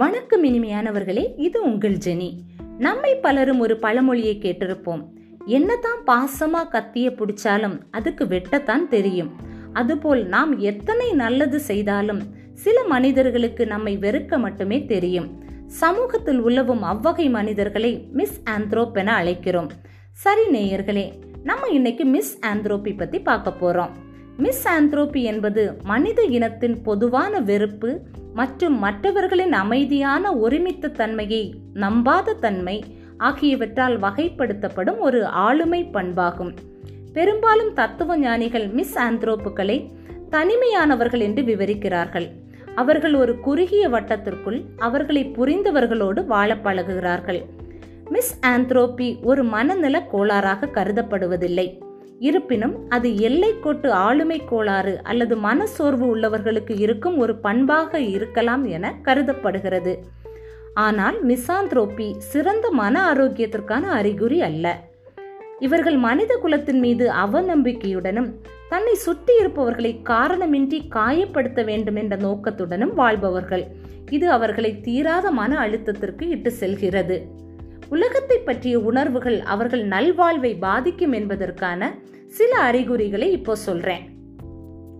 வணக்கம் இனிமையானவர்களே இது உங்கள் ஜெனி. நம்மை பலரும் ஒரு பழமொழியை கேட்டிருப்போம். என்னதான் பாசமா கத்திய பிடிச்சாலும் அதுக்கு வெட்டத்தான் தெரியும். அதுபோல் நாம் எத்தனை நல்லது செய்தாலும் சில மனிதர்களுக்கு நம்மை வெறுக்க மட்டுமே தெரியும். சமூகத்தில் உலவும் அவ்வகை மனிதர்களை மிஸ் ஆந்த்ரோப் என அழைக்கிறோம். சரி நேயர்களே நம்ம இன்னைக்கு மிஸ் ஆந்த்ரோப்பி பத்தி பார்க்க போறோம். மிஸ் ஆந்த்ரோப்பி என்பது மனித இனத்தின் பொதுவான வெறுப்பு மற்றும் மற்றவர்களின் அமைதியான ஒருமித்த தன்மையை நம்பாத தன்மை ஆகியவற்றால் வகைப்படுத்தப்படும் ஒரு ஆளுமை பண்பாகும். பெரும்பாலும் தத்துவ ஞானிகள் மிஸ் ஆந்த்ரோப்புகளை தனிமையானவர்கள் என்று விவரிக்கிறார்கள். அவர்கள் ஒரு குறுகிய வட்டத்திற்குள் அவர்களை புரிந்தவர்களோடு வாழ பழகுகிறார்கள். மிஸ் ஆந்த்ரோப்பி ஒரு மனநல கோளாறாக கருதப்படுவதில்லை. இருப்பினும் அது எல்லைக்கோட்டு ஆளுமை கோளாறு அல்லது மனச்சோர்வு உள்ளவர்களுக்கு இருக்கும் ஒரு பண்பாக இருக்கலாம் என கருதப்படுகிறது. ஆனால் மிசாந்த்ரோப்பி சிறந்த மன ஆரோக்கியத்திற்கான அறிகுறி அல்ல. இவர்கள் மனித குலத்தின் மீது அவநம்பிக்கையுடனும் தன்னை சுற்றி இருப்பவர்களை காரணமின்றி காயப்படுத்த வேண்டும் என்ற நோக்கத்துடனும் வாழ்பவர்கள். இது அவர்களை தீராத மன அழுத்தத்திற்கு இட்டு செல்கிறது. உலகத்தை பற்றிய உணர்வுகள் அவர்கள் நல்வாழ்வை பாதிக்கும் என்பதற்கான சில அறிகுறிகளை இப்போ சொல்றேன்.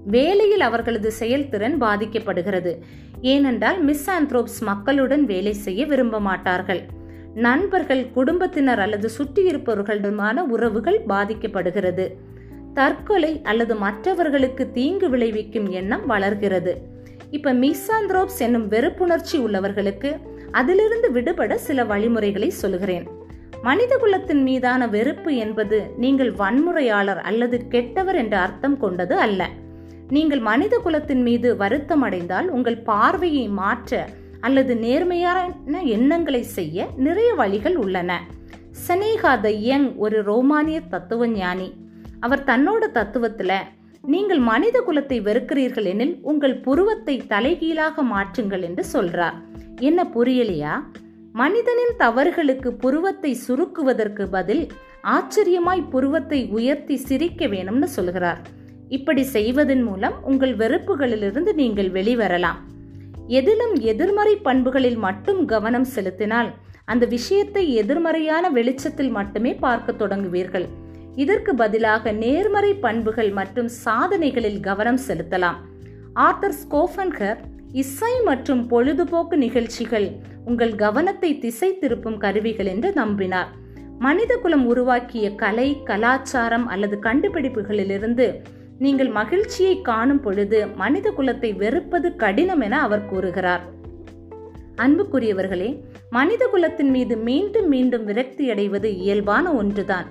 வேலையில் அவர்களது செயல்திறன் பாதிக்கப்படுகிறது. ஏனென்றால் மிஸ் ஆந்த்ரோப்ஸ் மக்களுடன் வேலை செய்ய விரும்ப மாட்டார்கள். நண்பர்கள் குடும்பத்தினர் அல்லது சுற்றியிருப்பவர்களுடனான உறவுகள் பாதிக்கப்படுகிறது. தற்கொலை அல்லது மற்றவர்களுக்கு தீங்கு விளைவிக்கும் எண்ணம் வளர்கிறது. இப்ப மிஸ்ஆந்த்ரோப்ஸ் என்னும் வெறுப்புணர்ச்சி உள்ளவர்களுக்கு அதிலிருந்து விடுபட சில வழிமுறைகளை சொல்கிறேன் மனித குலத்தின் மீதான வெறுப்பு என்பது நீங்கள் வன்முறையாளர் அல்லது கெட்டவர் என்ற அர்த்தம் கொண்டது அல்ல. நீங்கள் மனித குலத்தின் மீது வருத்தம் அடைந்தால் உங்கள் பார்வையை மாற்ற அல்லது நேர்மையான எண்ணங்களை செய்ய நிறைய வழிகள் உள்ளன. செனேகா த யங் ஒரு ரோமானிய தத்துவ ஞானி அவர் தன்னோட தத்துவத்துல நீங்கள் மனித குலத்தை வெறுக்கிறீர்கள் எனில் உங்கள் புருவத்தை தலைகீழாக மாற்றுங்கள் என்று சொல்றார். என்ன புரியலையா? மனிதனின் தவறுகளுக்கு புருவத்தை சுருக்குவதற்கு பதில் ஆச்சரியமாய் புருவத்தை உயர்த்தி சிரிக்க வேணும்னு சொல்கிறார். இப்படி செய்வதன் மூலம் உங்கள் வெறுப்புகளிலிருந்து நீங்கள் வெளிவரலாம். எதிலும் எதிர்மறை பண்புகளில் மட்டும் கவனம் செலுத்தினால் அந்த விஷயத்தை எதிர்மறையான வெளிச்சத்தில் மட்டுமே பார்க்க தொடங்குவீர்கள். இதற்கு பதிலாக நேர்மறை பண்புகள் மற்றும் சாதனைகளில் கவனம் செலுத்தலாம். ஆர்த்தர் ஸ்கோஃபன்கர் இசை மற்றும் பொழுதுபோக்கு நிகழ்ச்சிகள் உங்கள் கவனத்தை திசை திருப்பும் கருவிகள் என்று நம்பினார். மனிதகுலம் உருவாக்கிய கலை கலாச்சாரம் அல்லது கண்டுபிடிப்புகளிலிருந்து நீங்கள் மகிழ்ச்சியை காணும் பொழுது மனித குலத்தை வெறுப்பது கடினம் என அவர் கூறுகிறார். அன்புக்குரியவர்களே மனித குலத்தின் மீது மீண்டும் மீண்டும் விரக்தி அடைவது இயல்பான ஒன்றுதான்.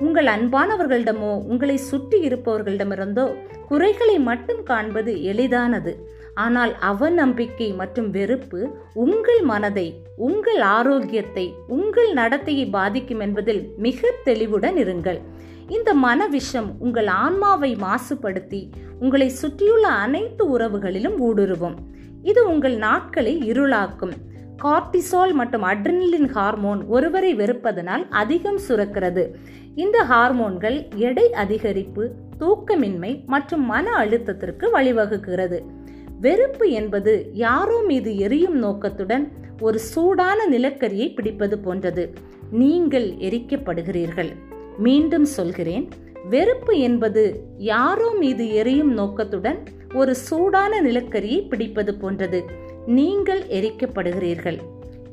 உங்கள் அன்பானவர்களிடமோ உங்களை சுற்றி இருப்பவர்களிடமிருந்தோ குறைகளை மட்டும் காண்பது எளிதானது. ஆனால் அவநம்பிக்கை மற்றும் வெறுப்பு உங்கள் மனதை உங்கள் ஆரோக்கியத்தை உங்கள் நடத்தையை பாதிக்கும் என்பதில் மிக தெளிவுடன் இருங்கள். இந்த மன விஷம் உங்கள் ஆன்மாவை மாசுபடுத்தி உங்களை சுற்றியுள்ள அனைத்து உறவுகளிலும் ஊடுருவும். இது உங்கள் நாட்களை இருளாக்கும். கார்டிசால் மற்றும் அட்ரினலின் ஹார்மோன் ஒருவரை வெறுப்பதனால் அதிகம் சுரக்கிறது. இந்த ஹார்மோன்கள் எடை அதிகரிப்பு தூக்கமின்மை மற்றும் மன அழுத்தத்திற்கு வழிவகுக்கிறது. வெறுப்பு என்பது யாரோ மீது எரியும் நோக்கத்துடன் ஒரு சூடான நிலக்கரியை பிடிப்பது போன்றது. நீங்கள் எரிக்கப்படுகிறீர்கள். மீண்டும் சொல்கிறேன் வெறுப்பு என்பது யாரோ மீது எரியும் நோக்கத்துடன் ஒரு சூடான நிலக்கரியை பிடிப்பது போன்றது. நீங்கள் எரிக்கப்படுகிறீர்கள்.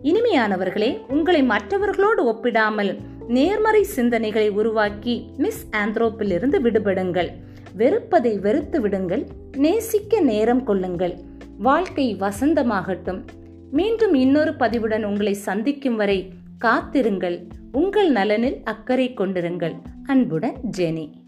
இனிமையானவர்களே உங்களை மற்றவர்களோடு ஒப்பிடாமல் நேர்மறை சிந்தனைகளை உருவாக்கி மிஸ் ஆந்த்ரோப்பிலிருந்து விடுபடுங்கள். வெறுப்பதை வெறுத்து விடுங்கள். நேசிக்க நேரம் கொள்ளுங்கள். வாழ்க்கை வசந்தமாகட்டும். மீண்டும் இன்னொரு பதிவுடன் உங்களை சந்திக்கும் வரை காத்திருங்கள். உங்கள் நலனில் அக்கறை கொண்டிருங்கள். அன்புடன் ஜெனி.